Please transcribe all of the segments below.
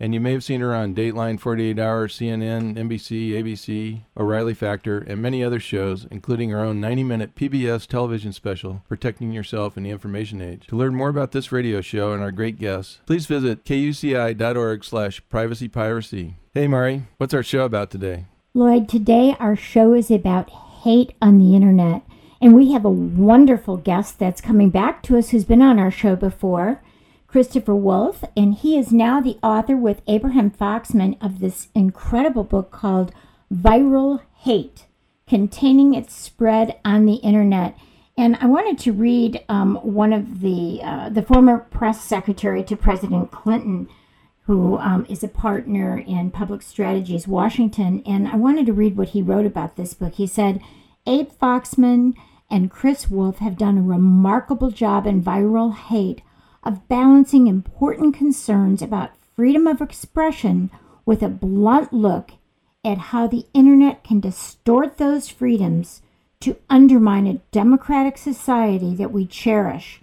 and you may have seen her on Dateline, 48 Hour, CNN, NBC, ABC, O'Reilly Factor, and many other shows, including her own 90 minute PBS television special, Protecting Yourself in the Information Age. To learn more about this radio show and our great guests, please visit kuci.org slash privacypiracy. Hey, Mari, what's our show about today? Lloyd, today our show is about hate on the internet. And we have a wonderful guest that's coming back to us who's been on our show before. Christopher Wolf, and he is now the author with Abraham Foxman of this incredible book called Viral Hate Containing Its Spread on the Internet. And I wanted to read um, one of the, uh, the former press secretary to President Clinton, who um, is a partner in Public Strategies Washington. And I wanted to read what he wrote about this book. He said, Abe Foxman and Chris Wolf have done a remarkable job in viral hate of balancing important concerns about freedom of expression with a blunt look at how the internet can distort those freedoms to undermine a democratic society that we cherish.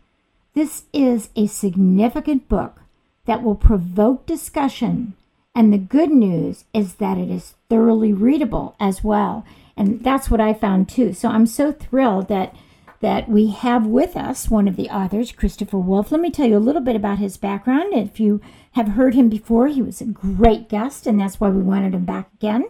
This is a significant book that will provoke discussion, and the good news is that it is thoroughly readable as well. And that's what I found too. So I'm so thrilled that that we have with us one of the authors, Christopher Wolf. Let me tell you a little bit about his background. If you have heard him before, he was a great guest, and that's why we wanted him back again.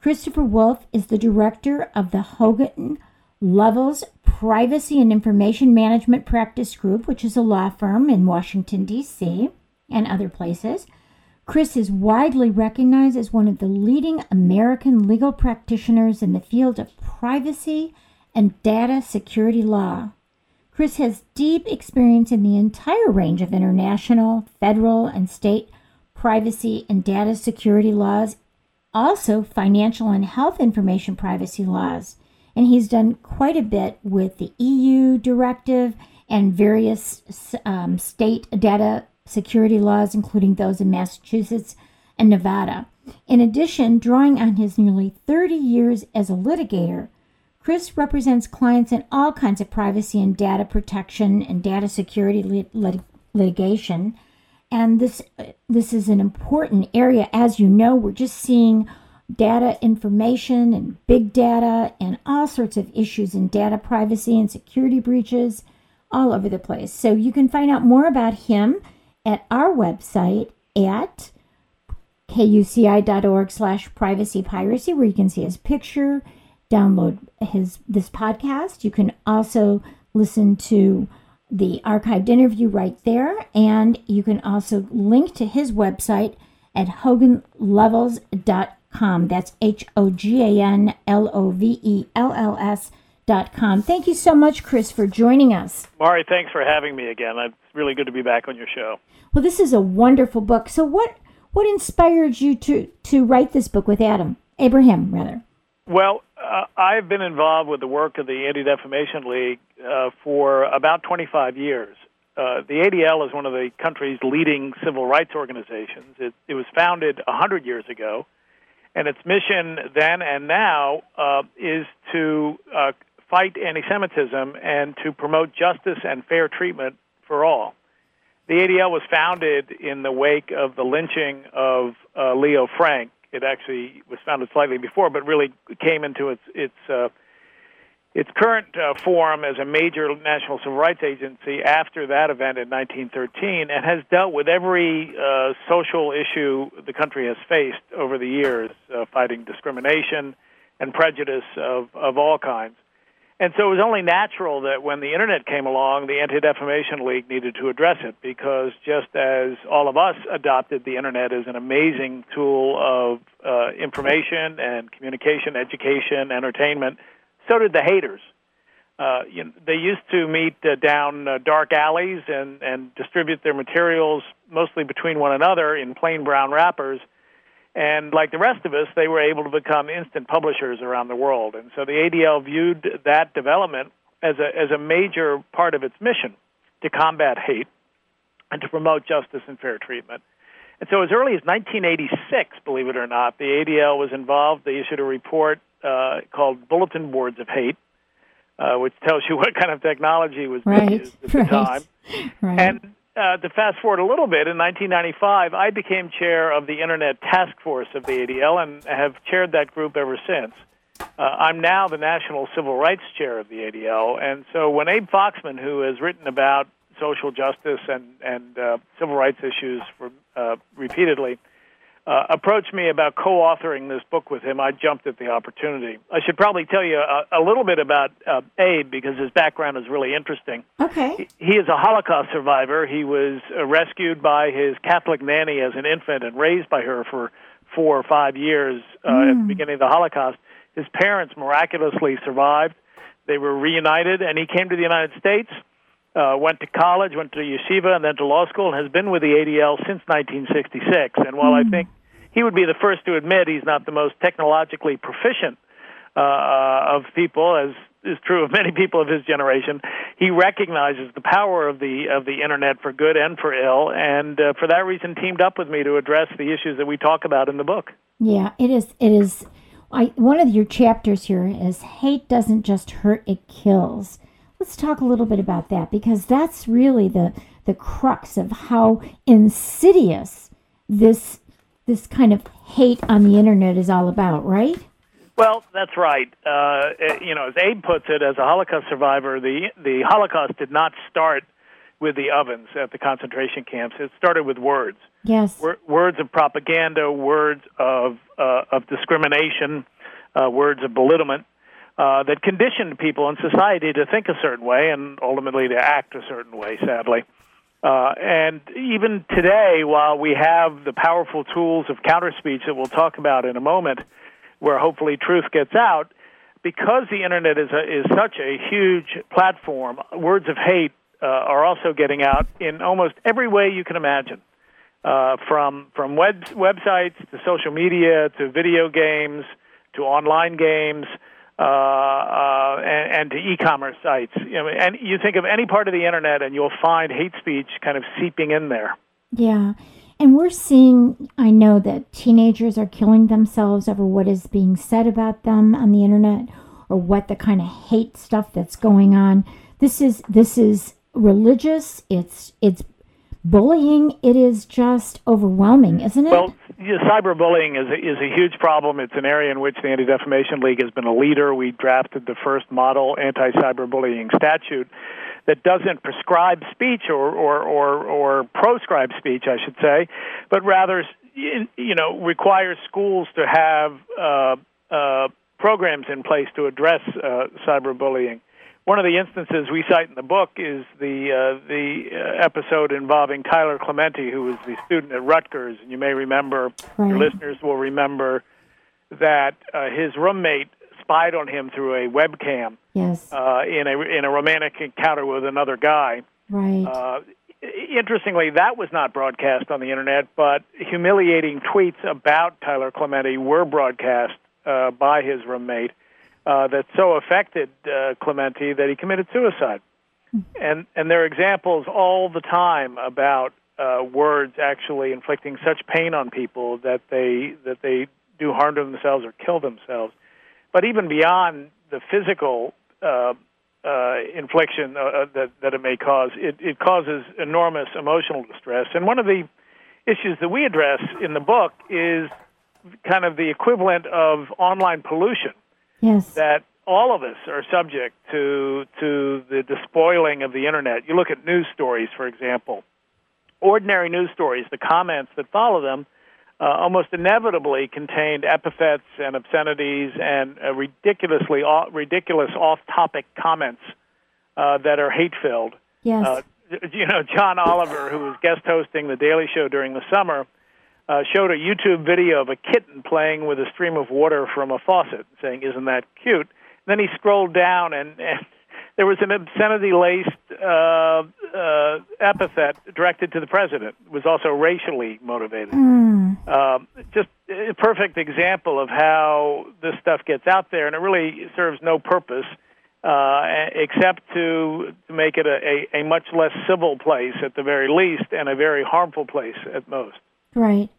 Christopher Wolf is the director of the Hogan Lovells Privacy and Information Management Practice Group, which is a law firm in Washington, D.C., and other places. Chris is widely recognized as one of the leading American legal practitioners in the field of privacy and data security law. Chris has deep experience in the entire range of international, federal, and state privacy and data security laws, also financial and health information privacy laws. And he's done quite a bit with the EU directive and various um, state data security laws, including those in Massachusetts and Nevada. In addition, drawing on his nearly 30 years as a litigator, Chris represents clients in all kinds of privacy and data protection and data security lit- lit- litigation. And this this is an important area. As you know, we're just seeing data information and big data and all sorts of issues in data privacy and security breaches all over the place. So you can find out more about him at our website at kuci.org slash privacy piracy, where you can see his picture download his this podcast. You can also listen to the archived interview right there, and you can also link to his website at hoganlovells.com. That's H O G A N L O V E L L S. Dot com. Thank you so much, Chris, for joining us. Mari, thanks for having me again. It's really good to be back on your show. Well, this is a wonderful book. So, what what inspired you to to write this book with Adam Abraham, rather? Well, uh, I've been involved with the work of the Anti Defamation League uh, for about 25 years. Uh, the ADL is one of the country's leading civil rights organizations. It, it was founded 100 years ago, and its mission then and now uh, is to uh, fight anti Semitism and to promote justice and fair treatment for all. The ADL was founded in the wake of the lynching of uh, Leo Frank, it actually was founded slightly before, but really came into its its uh, its current uh, form as a major national civil rights agency after that event in 1913, and has dealt with every uh, social issue the country has faced over the years, uh, fighting discrimination, and prejudice of, of all kinds. And so it was only natural that when the internet came along, the Anti Defamation League needed to address it because just as all of us adopted the internet as an amazing tool of uh, information and communication, education, entertainment, so did the haters. Uh, you know, they used to meet uh, down uh, dark alleys and, and distribute their materials mostly between one another in plain brown wrappers and like the rest of us, they were able to become instant publishers around the world. And so the ADL viewed that development as a, as a major part of its mission to combat hate and to promote justice and fair treatment. And so as early as 1986, believe it or not, the ADL was involved. They issued a report uh, called Bulletin Boards of Hate, uh, which tells you what kind of technology was right. used at right. the time. Right. And uh, to fast forward a little bit, in 1995, I became chair of the Internet Task Force of the ADL and have chaired that group ever since. Uh, I'm now the National Civil Rights Chair of the ADL, and so when Abe Foxman, who has written about social justice and and uh, civil rights issues for uh, repeatedly, uh, approached me about co-authoring this book with him, I jumped at the opportunity. I should probably tell you a, a little bit about uh, Abe because his background is really interesting. Okay. He, he is a Holocaust survivor. He was uh, rescued by his Catholic nanny as an infant and raised by her for four or five years uh, mm. at the beginning of the Holocaust. His parents miraculously survived. They were reunited, and he came to the United States. Uh, went to college, went to yeshiva, and then to law school, and has been with the ADL since 1966. And while mm. I think he would be the first to admit he's not the most technologically proficient uh, of people, as is true of many people of his generation. He recognizes the power of the of the internet for good and for ill, and uh, for that reason, teamed up with me to address the issues that we talk about in the book. Yeah, it is. It is. I, one of your chapters here is hate doesn't just hurt; it kills. Let's talk a little bit about that because that's really the the crux of how insidious this this kind of hate on the internet is all about, right? Well, that's right. Uh, you know, as Abe puts it, as a Holocaust survivor, the the Holocaust did not start with the ovens at the concentration camps. It started with words. Yes. words of propaganda, words of uh, of discrimination, uh, words of belittlement uh, that conditioned people in society to think a certain way and ultimately to act a certain way. Sadly. Uh, and even today, while we have the powerful tools of counter speech that we'll talk about in a moment, where hopefully truth gets out, because the internet is a, is such a huge platform, words of hate uh, are also getting out in almost every way you can imagine, uh, from from web websites to social media to video games to online games uh, uh, and, and, to e-commerce sites. You know, and you think of any part of the internet, and you'll find hate speech kind of seeping in there. Yeah, and we're seeing. I know that teenagers are killing themselves over what is being said about them on the internet, or what the kind of hate stuff that's going on. This is this is religious. It's it's bullying. It is just overwhelming, isn't it? Well, yeah, cyberbullying is a, is a huge problem. It's an area in which the Anti Defamation League has been a leader. We drafted the first model anti cyberbullying statute that doesn't prescribe speech or, or, or, or proscribe speech, I should say, but rather you know requires schools to have uh, uh, programs in place to address uh, cyberbullying. One of the instances we cite in the book is the uh, the uh, episode involving Tyler Clementi, who was the student at Rutgers, and you may remember, right. your listeners will remember that uh, his roommate spied on him through a webcam. Yes. Uh, in a in a romantic encounter with another guy. Right. Uh, interestingly, that was not broadcast on the internet, but humiliating tweets about Tyler Clementi were broadcast uh, by his roommate uh, that so affected uh, Clementi that he committed suicide. And and there are examples all the time about uh, words actually inflicting such pain on people that they that they do harm to themselves or kill themselves. But even beyond the physical uh, uh, infliction uh, uh that that it may cause, it, it causes enormous emotional distress. And one of the issues that we address in the book is kind of the equivalent of online pollution Yes. That all of us are subject to to the despoiling of the internet. You look at news stories, for example. Ordinary news stories, the comments that follow them uh, almost inevitably contained epithets and obscenities and uh, ridiculously ridiculous off-topic comments uh, that are hate-filled. Yes. Uh, you know, John Oliver, who was guest hosting the Daily Show during the summer, uh, showed a YouTube video of a kitten playing with a stream of water from a faucet, saying, "Isn't that cute?" then he scrolled down, and, and there was an obscenity-laced uh, uh, epithet directed to the president. It was also racially motivated. Mm. Um, just a perfect example of how this stuff gets out there, and it really serves no purpose uh, except to, to make it a, a, a much less civil place at the very least, and a very harmful place at most. Right.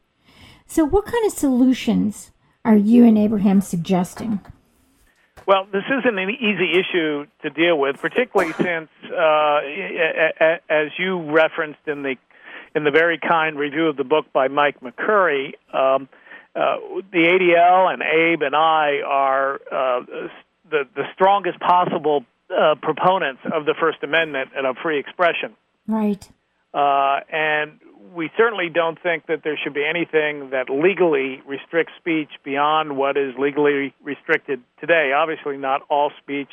So, what kind of solutions are you and Abraham suggesting? Well, this isn't an easy issue to deal with, particularly since, uh, as you referenced in the in the very kind review of the book by Mike McCurry, um, uh, the ADL and Abe and I are uh, the the strongest possible uh, proponents of the First Amendment and of free expression. Right. Uh, and we certainly don't think that there should be anything that legally restricts speech beyond what is legally restricted today. Obviously, not all speech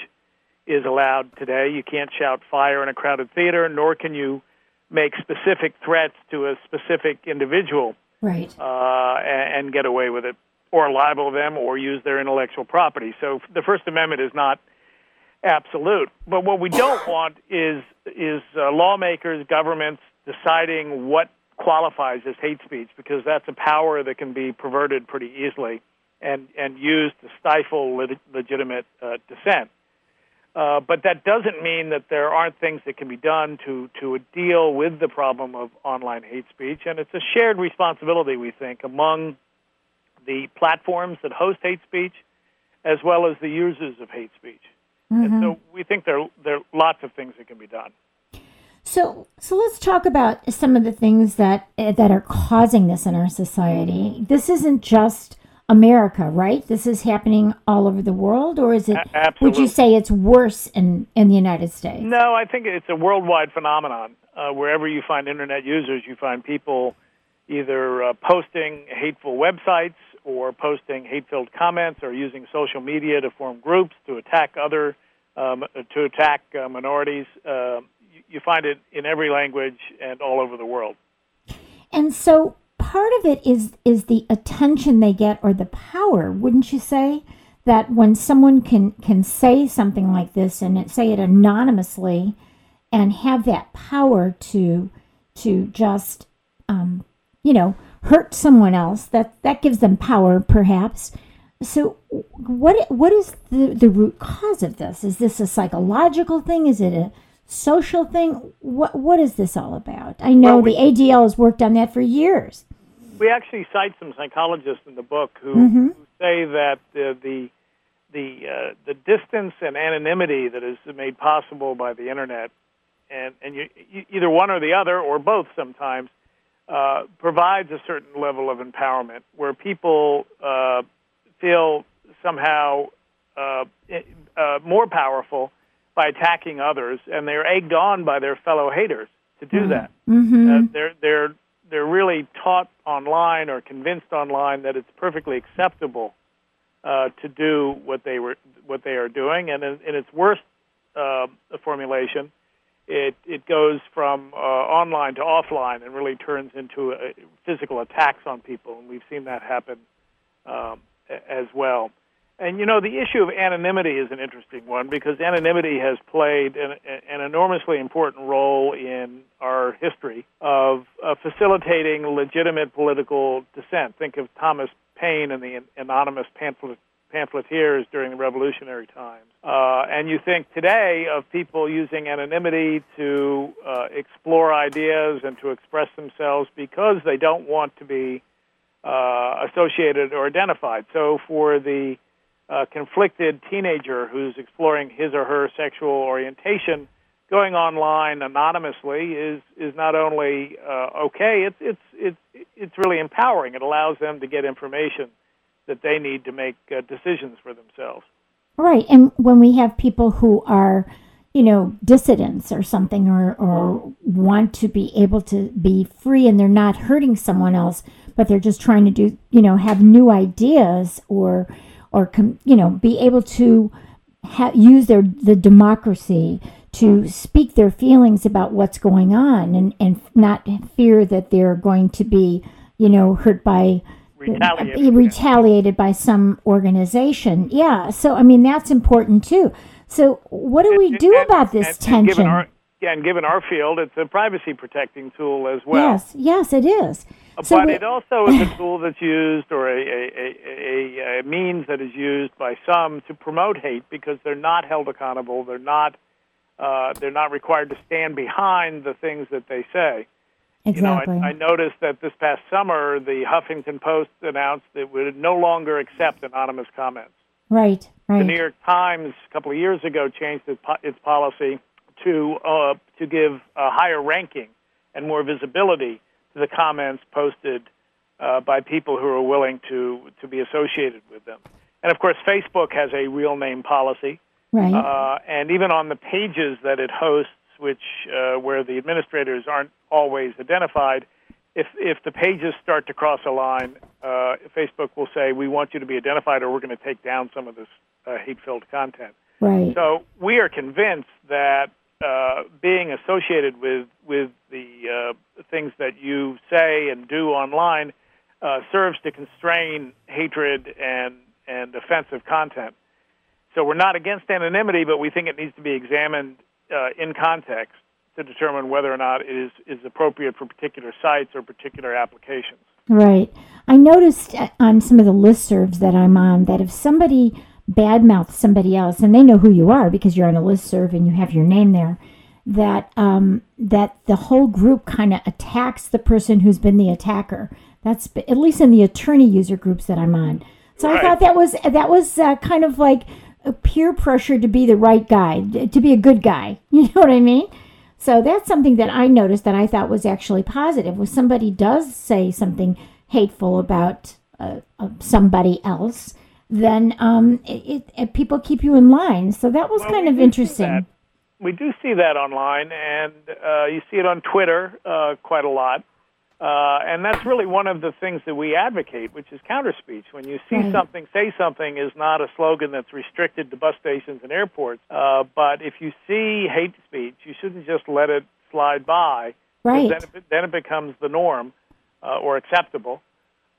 is allowed today. You can't shout fire in a crowded theater, nor can you make specific threats to a specific individual right. uh, and, and get away with it or libel them or use their intellectual property. So the First Amendment is not absolute. But what we don't want is is uh, lawmakers, governments deciding what qualifies as hate speech because that's a power that can be perverted pretty easily and and used to stifle leg- legitimate uh, dissent. Uh, but that doesn't mean that there aren't things that can be done to to deal with the problem of online hate speech, and it's a shared responsibility we think among the platforms that host hate speech, as well as the users of hate speech. Mm-hmm. And so we think there, there are lots of things that can be done. So, so let's talk about some of the things that eh, that are causing this in our society. This isn't just America, right? This is happening all over the world, or is it? A- would you say it's worse in in the United States? No, I think it's a worldwide phenomenon. Uh, wherever you find internet users, you find people either uh, posting hateful websites or posting hate-filled comments or using social media to form groups to attack other um, to attack uh, minorities. You, you find it in every language and all over the world. And so part of it is is the attention they get or the power, wouldn't you say? That when someone can can say something like this and say it anonymously, and have that power to to just um, you know hurt someone else that that gives them power perhaps so what what is the, the root cause of this is this a psychological thing is it a social thing? What what is this all about? I know well, we, the adl has worked on that for years. We actually cite some psychologists in the book who, mm-hmm. who say that the the the, uh, the distance and anonymity that is made possible by the internet and and you, either one or the other or both sometimes uh, provides a certain level of empowerment where people uh, feel somehow uh, uh, more powerful by attacking others, and they're egged on by their fellow haters to do mm-hmm. that. Mm-hmm. Uh, they're they're they're really taught online or convinced online that it's perfectly acceptable uh, to do what they were what they are doing, and in, in its worst uh, formulation, it it goes from uh, online to offline and really turns into a, physical attacks on people, and we've seen that happen um, as well. And you know, the issue of anonymity is an interesting one because anonymity has played an, an enormously important role in our history of uh, facilitating legitimate political dissent. Think of Thomas Paine and the anonymous pamphlet pamphleteers during the revolutionary times. Uh, and you think today of people using anonymity to uh, explore ideas and to express themselves because they don't want to be uh, associated or identified. So for the uh, conflicted teenager who's exploring his or her sexual orientation, going online anonymously is is not only uh, okay. It's it's it's it's really empowering. It allows them to get information that they need to make uh, decisions for themselves. Right. And when we have people who are you know, dissidents or something, or, or want to be able to be free and they're not hurting someone else, but they're just trying to do, you know, have new ideas or, or, com- you know, be able to ha- use their, the democracy to speak their feelings about what's going on and, and not fear that they're going to be, you know, hurt by, retaliated, uh, retaliated by some organization. Yeah. So, I mean, that's important too. So, what do we do And- about this and- and tension? given our, yeah, and given our field, it's a privacy protecting tool as well. yes, yes, it is. So but it also is a tool that's used or a, a, a, a, means that is used by some to promote hate because they're not held accountable. They're not uh, they're not required to stand behind the things that they say. exactly. You know, I, I noticed that this past summer, the Huffington Post announced that it would no longer accept anonymous comments. right, right. The. New York Times a couple of years ago changed its, po- its policy to uh, to give a higher ranking and more visibility the comments posted uh, by people who are willing to to be associated with them. And of course, Facebook has a real name policy, right. uh, and even on the pages that it hosts, which uh, where the administrators aren't always identified. If, if the pages start to cross a line, uh, Facebook will say, We want you to be identified, or we're going to take down some of this uh, hate filled content. right. So we are convinced that uh, being associated with with the uh, things that you say and do online uh, serves to constrain hatred and and offensive content. So we're not against anonymity, but we think it needs to be examined uh, in context to determine whether or not it is is appropriate for particular sites or particular applications. Right. I noticed uh, on some of the listservs that I'm on that if somebody badmouths somebody else, and they know who you are because you're on a listserv and you have your name there, that um, that the whole group kind of attacks the person who's been the attacker. That's at least in the attorney user groups that I'm on. So I thought that was that was uh, kind of like a peer pressure to be the right guy, to be a good guy. You know what I mean? So that's something that I noticed that I thought was actually positive. When somebody does say something hateful about uh, uh, somebody else, then um, it, it, people keep you in line. So that was Well, kind of interesting. We do see that online, and uh, you see it on Twitter uh, quite a lot. Uh, and that's really one of the things that we advocate, which is counter speech. When you see Right. something, say something is not a slogan that's restricted to bus stations and airports. Uh, but if you see hate speech, you shouldn't just let it slide by. Right. Then it, then it becomes the norm uh, or acceptable.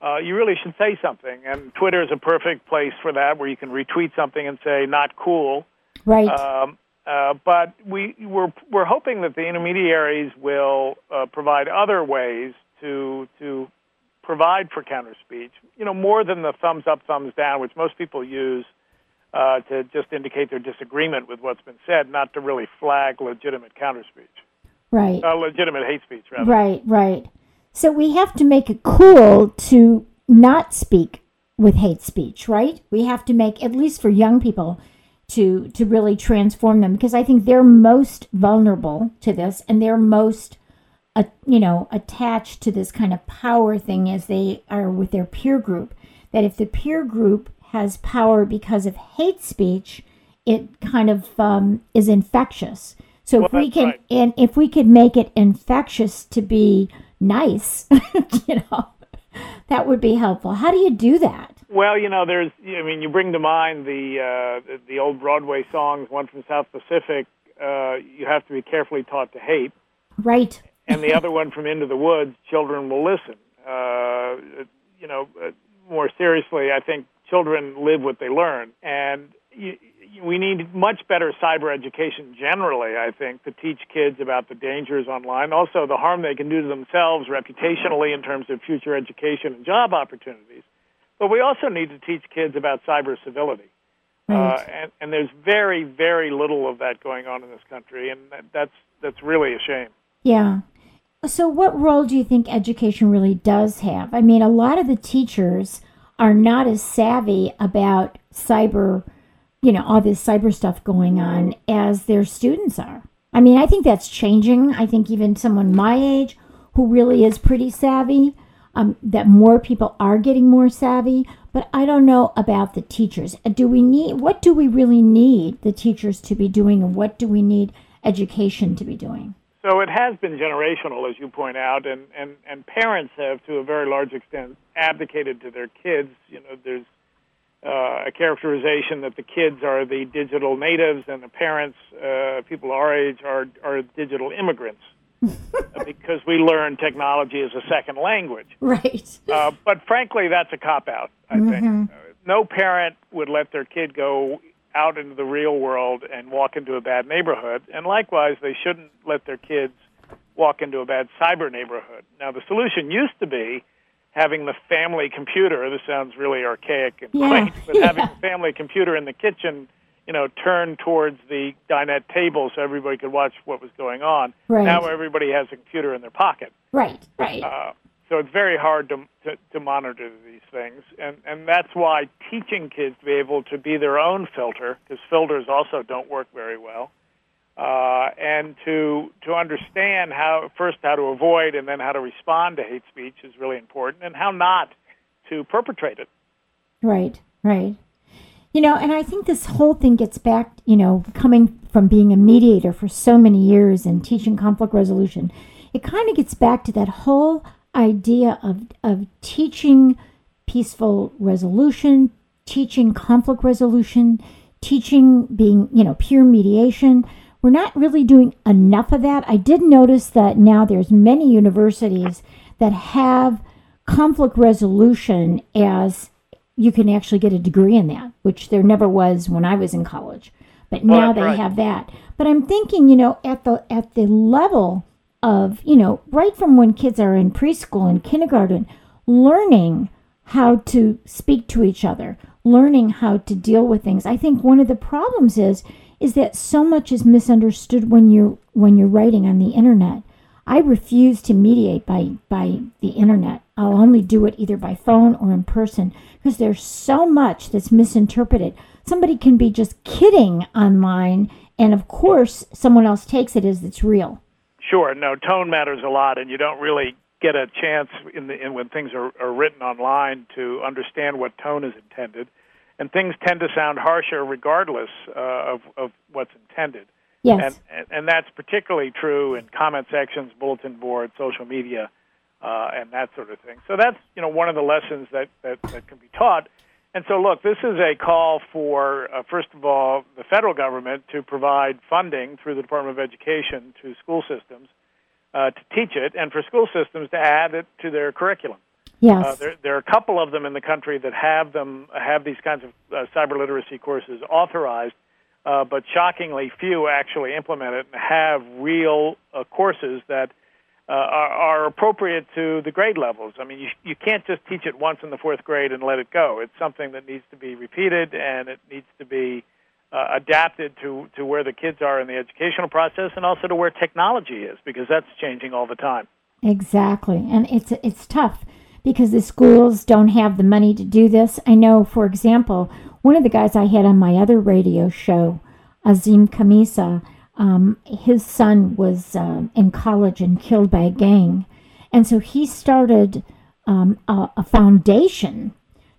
Uh, you really should say something. And Twitter is a perfect place for that, where you can retweet something and say, not cool. Right. Um, uh, but we, we're, we're hoping that the intermediaries will uh, provide other ways to, to provide for counter speech, you know, more than the thumbs up, thumbs down, which most people use uh, to just indicate their disagreement with what's been said, not to really flag legitimate counter speech, right. uh, legitimate hate speech, rather. Right, right. So we have to make it cool to not speak with hate speech, right? We have to make at least for young people to to really transform them because I think they're most vulnerable to this and they're most uh, you know attached to this kind of power thing as they are with their peer group that if the peer group has power because of hate speech it kind of um, is infectious so Well, if we can right. and if we could make it infectious to be nice you know that would be helpful how do you do that Well, you know, there's. I mean, you bring to mind the uh, the, old Broadway songs. One from South Pacific. Uh, you have to be carefully taught to hate, right and the other one from Into the Woods. Children will listen. Uh, you know, uh, more seriously, I think children live what they learn, and you, we need much better cyber education generally. I think to teach kids about the dangers online, also the harm they can do to themselves reputationally in terms of future education and job opportunities. But we also need to teach kids about cyber civility. Uh, and, and there's very, very little of that going on in this country, and that's that's really a shame. Yeah. So, what role do you think education really does have? I mean, a lot of the teachers are not as savvy about cyber, you know, all this cyber stuff going on as their students are. I mean, I think that's changing. I think even someone my age who really is pretty savvy, um, that more people are getting more savvy. but I don't know about the teachers. Do we need, what do we really need the teachers to be doing, and what do we need education to be doing? So it has been generational, as you point out, and, and, and parents have, to a very large extent, abdicated to their kids. You know, there's uh, a characterization that the kids are the digital natives and the parents, uh, people our age, are, are digital immigrants because we learn technology as a second language. Right. Uh, but frankly, that's a cop out, I Mm-hmm. think. No parent would let their kid go out into the real world and walk into a bad neighborhood. And likewise, they shouldn't let their kids walk into a bad cyber neighborhood. Now, the solution used to be having the family computer. This sounds really archaic and Yeah, quaint, but having the family computer in the kitchen, you know, turned towards the dinette table so everybody could watch what was going on. Right. Now everybody has a computer in their pocket. Right, right. Uh, so it's very hard to, to, to monitor these things, and, and that's why teaching kids to be able to be their own filter, because filters also don't work very well, uh, and to to understand how first how to avoid and then how to respond to hate speech is really important, and how not to perpetrate it. Right, right. You know, and I think this whole thing gets back, you know, coming from being a mediator for so many years and teaching conflict resolution, it kind of gets back to that whole idea of, of teaching peaceful resolution, teaching conflict resolution, teaching being, you know, peer mediation. We're not really doing enough of that. I did notice that now there's many universities that have conflict resolution as you can actually get a degree in that, which there never was when I was in college. But now that's they right. have that. But I'm thinking, you know, at the at the level of, you know, right from when kids are in preschool and kindergarten, learning how to speak to each other, learning how to deal with things. I think one of the problems is is that so much is misunderstood when you're when you're writing on the internet. I refuse to mediate by by the internet. I'll only do it either by phone or in person because there's so much that's misinterpreted. Somebody can be just kidding online and of course someone else takes it as it's real. Sure, no, tone matters a lot, and you don't really get a chance in the in when things are, are written online to understand what tone is intended, and things tend to sound harsher regardless uh, of of what's intended. Yes. And, and that's particularly true in comment sections, bulletin boards, social media, uh, and that sort of thing. So that's you know one of the lessons that that, that can be taught. And so, look, this is a call for, uh, first of all, the federal government to provide funding through the Department of Education to school systems uh, to teach it, and for school systems to add it to their curriculum. Yes. Uh, there, there are a couple of them in the country that have them have these kinds of uh, cyber literacy courses authorized, uh, but shockingly few actually implement it and have real uh, courses that uh, are, are appropriate to the grade levels. I mean, you, you can't just teach it once in the fourth grade and let it go. It's something that needs to be repeated and it needs to be uh, adapted to, to where the kids are in the educational process and also to where technology is because that's changing all the time. Exactly. And it's it's tough because the schools don't have the money to do this. I know, for example, one of the guys I had on my other radio show, Azim Khamisa, um, his son was um, in college and killed by a gang. And so he started um, a, a foundation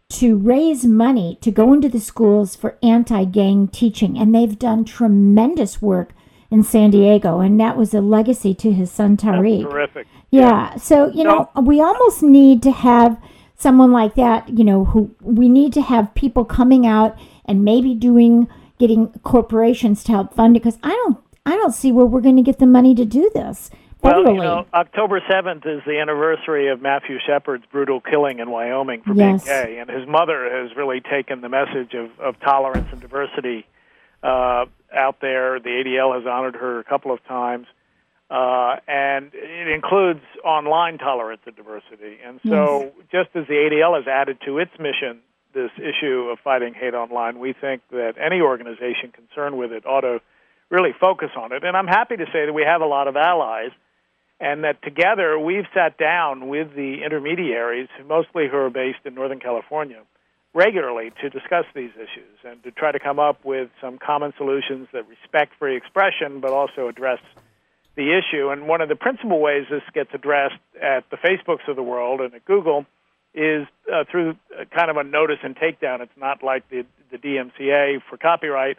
to raise money to go into the schools for anti-gang teaching and they've done tremendous work in San Diego and that was a legacy to his son Tariq. Terrific. Yeah. So, you know, we almost need to have someone like that, you know, who we need to have people coming out and maybe doing getting corporations to help fund it because I don't I don't see where we're going to get the money to do this Well, you know, October 7th is the anniversary of Matthew Shepard's brutal killing in Wyoming for Yes. being gay, and his mother has really taken the message of, of tolerance and diversity uh, out there. The ADL has honored her a couple of times, uh, and it includes online tolerance and diversity. And so, just as the ADL has added to its mission this issue of fighting hate online, we think that any organization concerned with it ought to really focus on it. And I'm happy to say that we have a lot of allies and that together we've sat down with the intermediaries, mostly who are based in Northern California, regularly to discuss these issues and to try to come up with some common solutions that respect free expression but also address the issue. And one of the principal ways this gets addressed at the Facebooks of the world and at Google is uh, through kind of a notice and takedown. It's not like the the DMCA for copyright,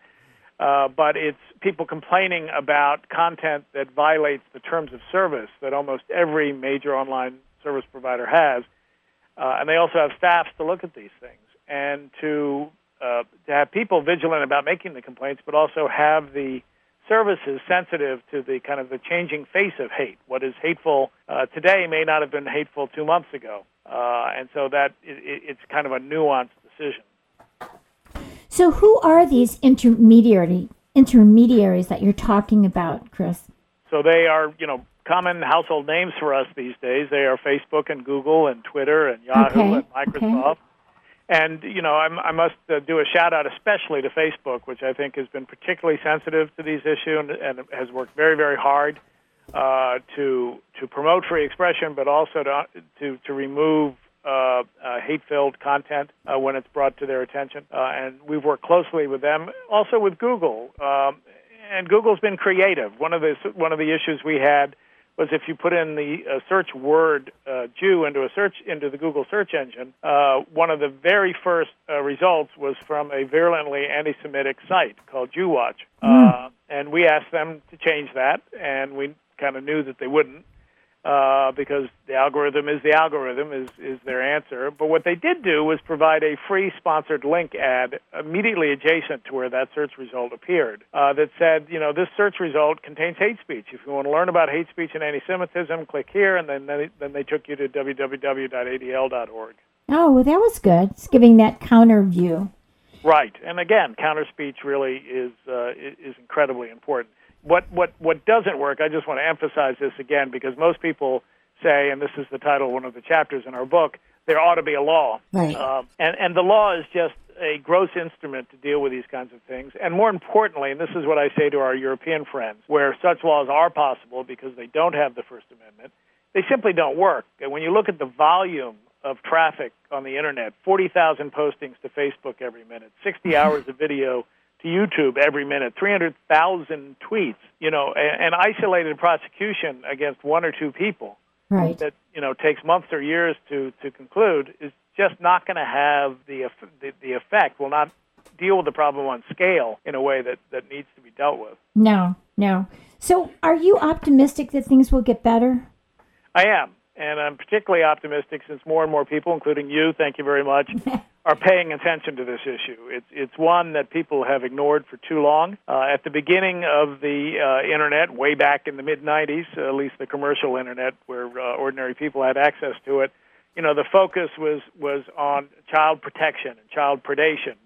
uh, but it's people complaining about content that violates the terms of service that almost every major online service provider has, uh, and they also have staffs to look at these things and to uh, to have people vigilant about making the complaints, but also have the services sensitive to the kind of the changing face of hate. What is hateful uh, today may not have been hateful two months ago, uh, and so that it, it's kind of a nuanced decision. So, who are these intermediary intermediaries that you're talking about, Chris? So they are, you know, common household names for us these days. They are Facebook and Google and Twitter and Yahoo okay. and Microsoft. Okay. And you know, I'm, i must uh, do a shout out, especially to Facebook, which I think has been particularly sensitive to these issues and, and has worked very, very hard uh, to to promote free expression, but also to to, to remove uh, uh, hate-filled content uh, when it's brought to their attention. Uh, and we've worked closely with them, also with Google. Um, and Google's been creative. One of the one of the issues we had was if you put in the uh, search word uh, Jew into a search into the Google search engine, uh, one of the very first uh, results was from a virulently anti-Semitic site called JewWatch, mm. and we asked them to change that, and we kind of knew that they wouldn't uh, because the algorithm is the algorithm is is their answer. But what they did do was provide a free sponsored link ad immediately adjacent to where that search result appeared uh, that said, you know, this search result contains hate speech. If you want to learn about hate speech and anti-Semitism, click here, and then they, then they took you to www.adl.org. Oh, well, that was good. It's giving that counter view. Right, and again, counter speech really is uh, is incredibly important what what what doesn't work, I just want to emphasize this again because most people say, and this is the title of one of the chapters in our book, there ought to be a law, right. Um, and and the law is just a gross instrument to deal with these kinds of things. And more importantly, and this is what I say to our European friends, where such laws are possible because they don't have the First Amendment, they simply don't work. And when you look at the volume of traffic on the internet 40,000 postings to Facebook every minute, 60 hours of video YouTube every minute, 300,000 tweets, you know, an isolated prosecution against one or two people right. that, you know, takes months or years to, to conclude is just not going to have the, the, the effect, will not deal with the problem on scale in a way that, that needs to be dealt with. No, no. So are you optimistic that things will get better? I am. And I'm particularly optimistic since more and more people, including you, thank you very much, are paying attention to this issue. It's it's one that people have ignored for too long. Uh, at the beginning of the uh, internet, way back in the mid '90s, at least the commercial internet, where uh, ordinary people had access to it, you know, the focus was was on child protection and child predation,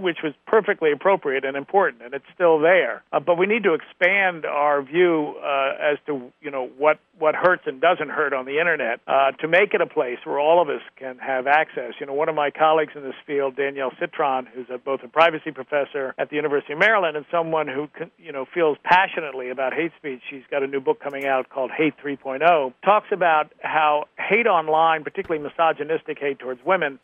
which was perfectly appropriate and important, and it's still there. Uh, but we need to expand our view uh, as to you know what what hurts and doesn't hurt on the internet uh, to make it a place where all of us can have access. You know, one of my colleagues in this field, Danielle Citron, who's a, both a privacy professor at the University of Maryland and someone who you know feels passionately about hate speech. She's got a new book coming out called Hate 3.0. Talks about how hate online, particularly misogynistic hate towards women,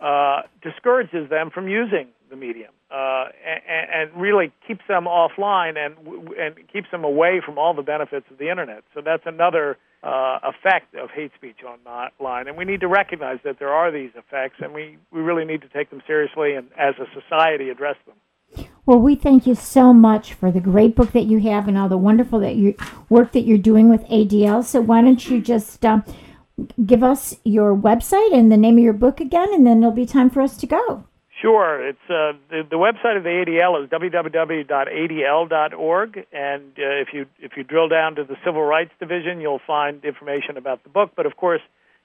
uh, discourages them from using the medium uh, and, and, really keeps them offline and and keeps them away from all the benefits of the internet. So that's another uh, effect of hate speech online, and we need to recognize that there are these effects, and we, we really need to take them seriously and, as a society, address them. Well, we thank you so much for the great book that you have and all the wonderful that you work that you're doing with ADL. So why don't you just uh, give us your website and the name of your book again, and then it'll be time for us to go. Sure. It's uh, the, the website of the ADL is www.adl.org, and uh, if you if you drill down to the Civil Rights Division, you'll find information about the book. But of course,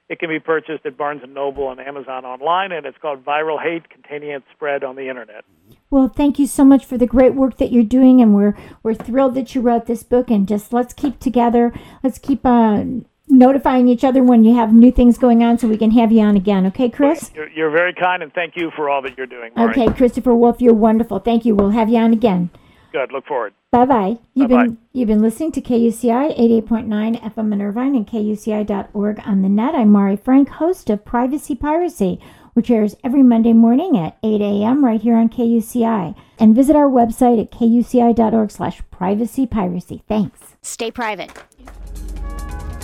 it can be purchased at Barnes and Noble and Amazon online, and it's called Viral Hate: Containing Its Spread on the Internet. Well, thank you so much for the great work that you're doing, and we're we're thrilled that you wrote this book. And just let's keep together. Let's keep uh, notifying each other when you have new things going on so we can have you on again. Okay, Chris? You're, you're very kind, and thank you for all that you're doing. Okay, Christopher Wolf, you're wonderful. Thank you. We'll have you on again. Good. Look forward. Bye bye. You've Bye-bye. been you've been listening to KUCI 88.9 FM in Irvine and KUCI.org on the net. I'm Mari Frank, host of Privacy Piracy, which airs every Monday morning at 8 a.m. right here on KUCI. And visit our website at kuci.org slash privacy piracy. Thanks. Stay private.